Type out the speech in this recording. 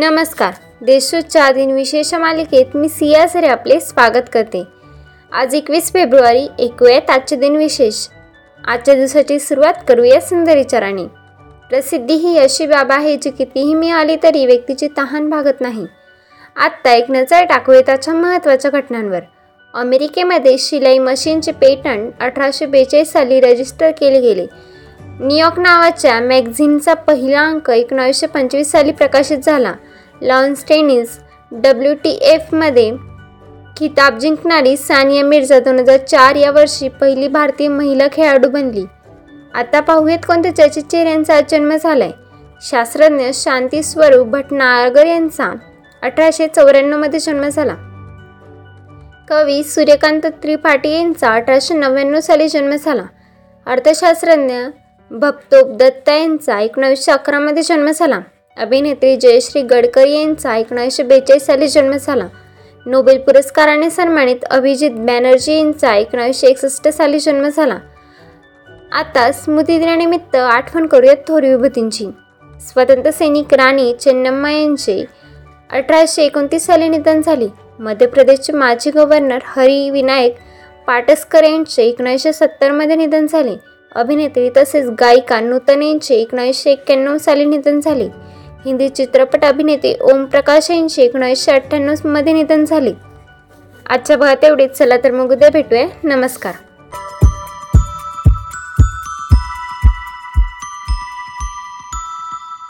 नमस्कार. देशोच्या दिन विशेष मालिकेत मी सिया सरे आपले स्वागत करते. आज एकवीस फेब्रुवारी ऐकूयात आजचे दिन विशेष. आजच्या दिवसाची सुरुवात करूया सुंदर विचाराने. प्रसिद्धी ही अशी बाब आहे जी कितीही मिळाली तरी व्यक्तीची तहान भागत नाही. आत्ता एक नजर टाकूया त्याच्या महत्त्वाच्या घटनांवर. अमेरिकेमध्ये शिलाई मशीनचे पेटंट अठराशे बेचाळीस साली रजिस्टर केले गेले. न्यूयॉर्क नावाच्या मॅगझिनचा पहिला अंक एकोणावीसशे पंचवीस साली प्रकाशित झाला. लॉन्स टेनिस डब्ल्यू टी एफमध्ये खिताब जिंकणारी सानिया मिर्झा दोन हजार चार या वर्षी पहिली भारतीय महिला खेळाडू बनली. आता पाहूयात कोणत्या चर्चित चेहऱ्यांचा जन्म झालाय. शास्त्रज्ञ शांती स्वरूप भटनागर यांचा अठराशे चौऱ्याण्णवमध्ये जन्म झाला. कवी सूर्यकांत त्रिपाठी यांचा अठराशे नव्याण्णव साली जन्म झाला. अर्थशास्त्रज्ञ भक्तोप दत्ता यांचा एकोणावीसशे अकरामध्ये जन्म झाला. अभिनेत्री जयश्री गडकरी यांचा एकोणीसशे बेचाळीस साली जन्म झाला. नोबेल पुरस्काराने सन्मानित अभिजित बॅनर्जी यांचा एकोणावीसशे एकसष्ट साली जन्म झाला. आता स्मृतिदिनानिमित्त आठवण करूयात थोर विभूतींची. स्वतंत्र सैनिक राणी चेन्नम्मा यांचे अठराशे एकोणतीस साली निधन झाले. मध्य प्रदेशचे माजी गव्हर्नर हरी विनायक पाटसकर यांचे एकोणीसशे सत्तरमध्ये निधन झाले. अभिनेत्री तसेच गायिका नूतन यांचे एकोणीसशे एक्क्याण्णव साली निधन झाले. हिंदी चित्रपट अभिनेते ओम प्रकाश यांचे एकोणीसशे अठ्ठ्याण्णवमध्ये निधन झाले. आजच्या भागात एवढीच. चला तर मग उद्या भेटूया. नमस्कार.